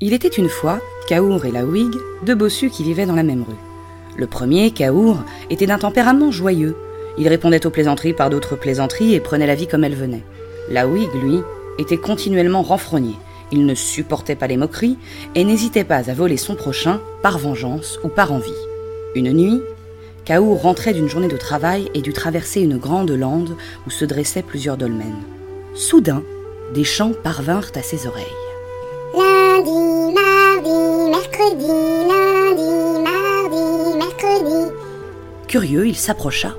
Il était une fois, Kaour et la Whig, deux bossus qui vivaient dans la même rue. Le premier, Kaour, était d'un tempérament joyeux. Il répondait aux plaisanteries par d'autres plaisanteries et prenait la vie comme elle venait. La Whig, lui, était continuellement renfrogné. Il ne supportait pas les moqueries et n'hésitait pas à voler son prochain par vengeance ou par envie. Une nuit, Kaour rentrait d'une journée de travail et dut traverser une grande lande où se dressaient plusieurs dolmens. Soudain, des chants parvinrent à ses oreilles. Lundi, mardi, mercredi, lundi, mardi, mercredi. Curieux, il s'approcha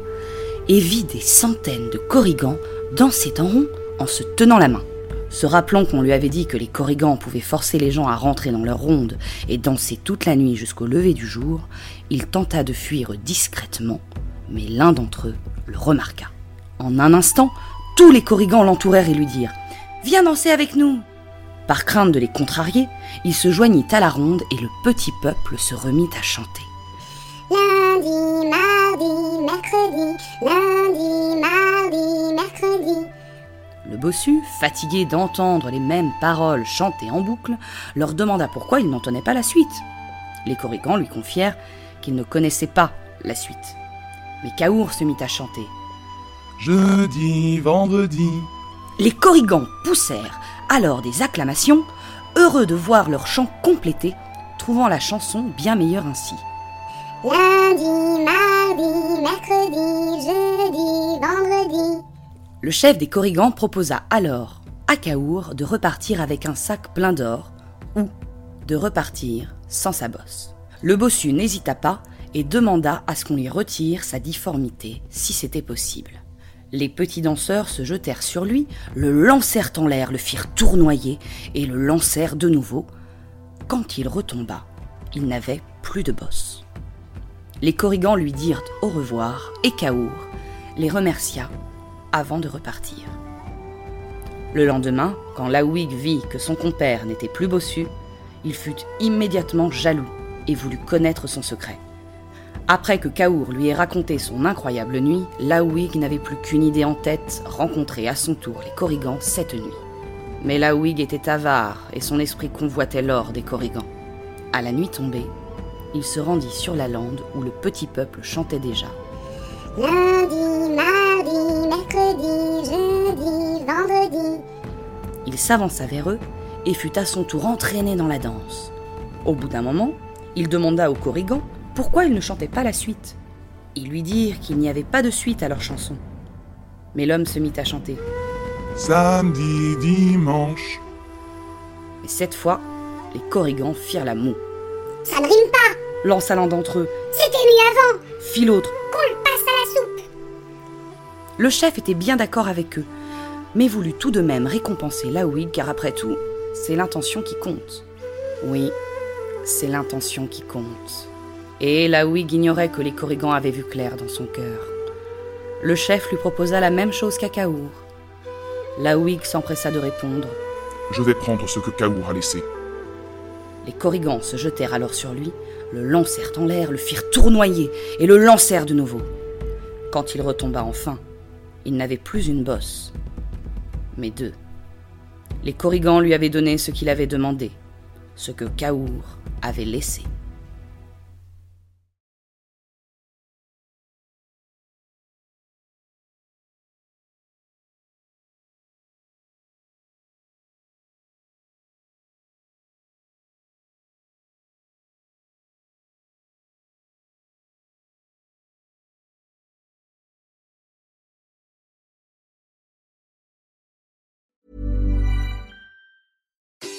et vit des centaines de corrigans danser en rond en se tenant la main. Se rappelant qu'on lui avait dit que les corrigans pouvaient forcer les gens à rentrer dans leur ronde et danser toute la nuit jusqu'au lever du jour, il tenta de fuir discrètement, mais l'un d'entre eux le remarqua. En un instant, tous les corrigans l'entourèrent et lui dirent Viens danser avec nous Par crainte de les contrarier, il se joignit à la ronde et le petit peuple se remit à chanter. Lundi, mardi, mercredi, lundi, mardi, mercredi. Le bossu, fatigué d'entendre les mêmes paroles chantées en boucle, leur demanda pourquoi il n'entendait pas la suite. Les corrigans lui confièrent qu'ils ne connaissaient pas la suite. Mais Kaour se mit à chanter. Jeudi, vendredi. Les corrigans poussèrent alors des acclamations, heureux de voir leur chant complété, trouvant la chanson bien meilleure ainsi. Lundi, mardi, mercredi, jeudi, vendredi. Le chef des corrigans proposa alors à Kaour de repartir avec un sac plein d'or ou de repartir sans sa bosse. Le bossu n'hésita pas et demanda à ce qu'on lui retire sa difformité si c'était possible. Les petits danseurs se jetèrent sur lui, le lancèrent en l'air, le firent tournoyer et le lancèrent de nouveau. Quand il retomba, il n'avait plus de bosse. Les corrigans lui dirent au revoir et Kaour les remercia avant de repartir. Le lendemain, quand Laouig vit que son compère n'était plus bossu, il fut immédiatement jaloux et voulut connaître son secret. Après que Kaour lui ait raconté son incroyable nuit, Laouig n'avait plus qu'une idée en tête, rencontrer à son tour les Corrigans cette nuit. Mais Laouig était avare et son esprit convoitait l'or des Corrigans. À la nuit tombée, il se rendit sur la lande où le petit peuple chantait déjà. Lundi, mardi, mercredi, jeudi, vendredi. Il s'avança vers eux et fut à son tour entraîné dans la danse. Au bout d'un moment, il demanda aux Corrigans pourquoi ils ne chantaient pas la suite. Ils lui dirent qu'il n'y avait pas de suite à leur chanson. Mais l'homme se mit à chanter. Samedi, dimanche. Et cette fois, les Corrigans firent la moue. Ça ne rime pas. Lança l'un d'entre eux, C'était lui avant. fit l'autre. Qu'on le passe à la soupe. Le chef était bien d'accord avec eux, mais voulut tout de même récompenser Laouig car après tout, c'est l'intention qui compte. Oui, c'est l'intention qui compte. Et Laouig ignorait que les Corrigans avaient vu clair dans son cœur. Le chef lui proposa la même chose qu'à Kaour. Laouig s'empressa de répondre Je vais prendre ce que Kaour a laissé. Les Korrigans se jetèrent alors sur lui, le lancèrent en l'air, le firent tournoyer et le lancèrent de nouveau. Quand il retomba enfin, il n'avait plus une bosse, mais deux. Les Korrigans lui avaient donné ce qu'il avait demandé, ce que Kaour avait laissé.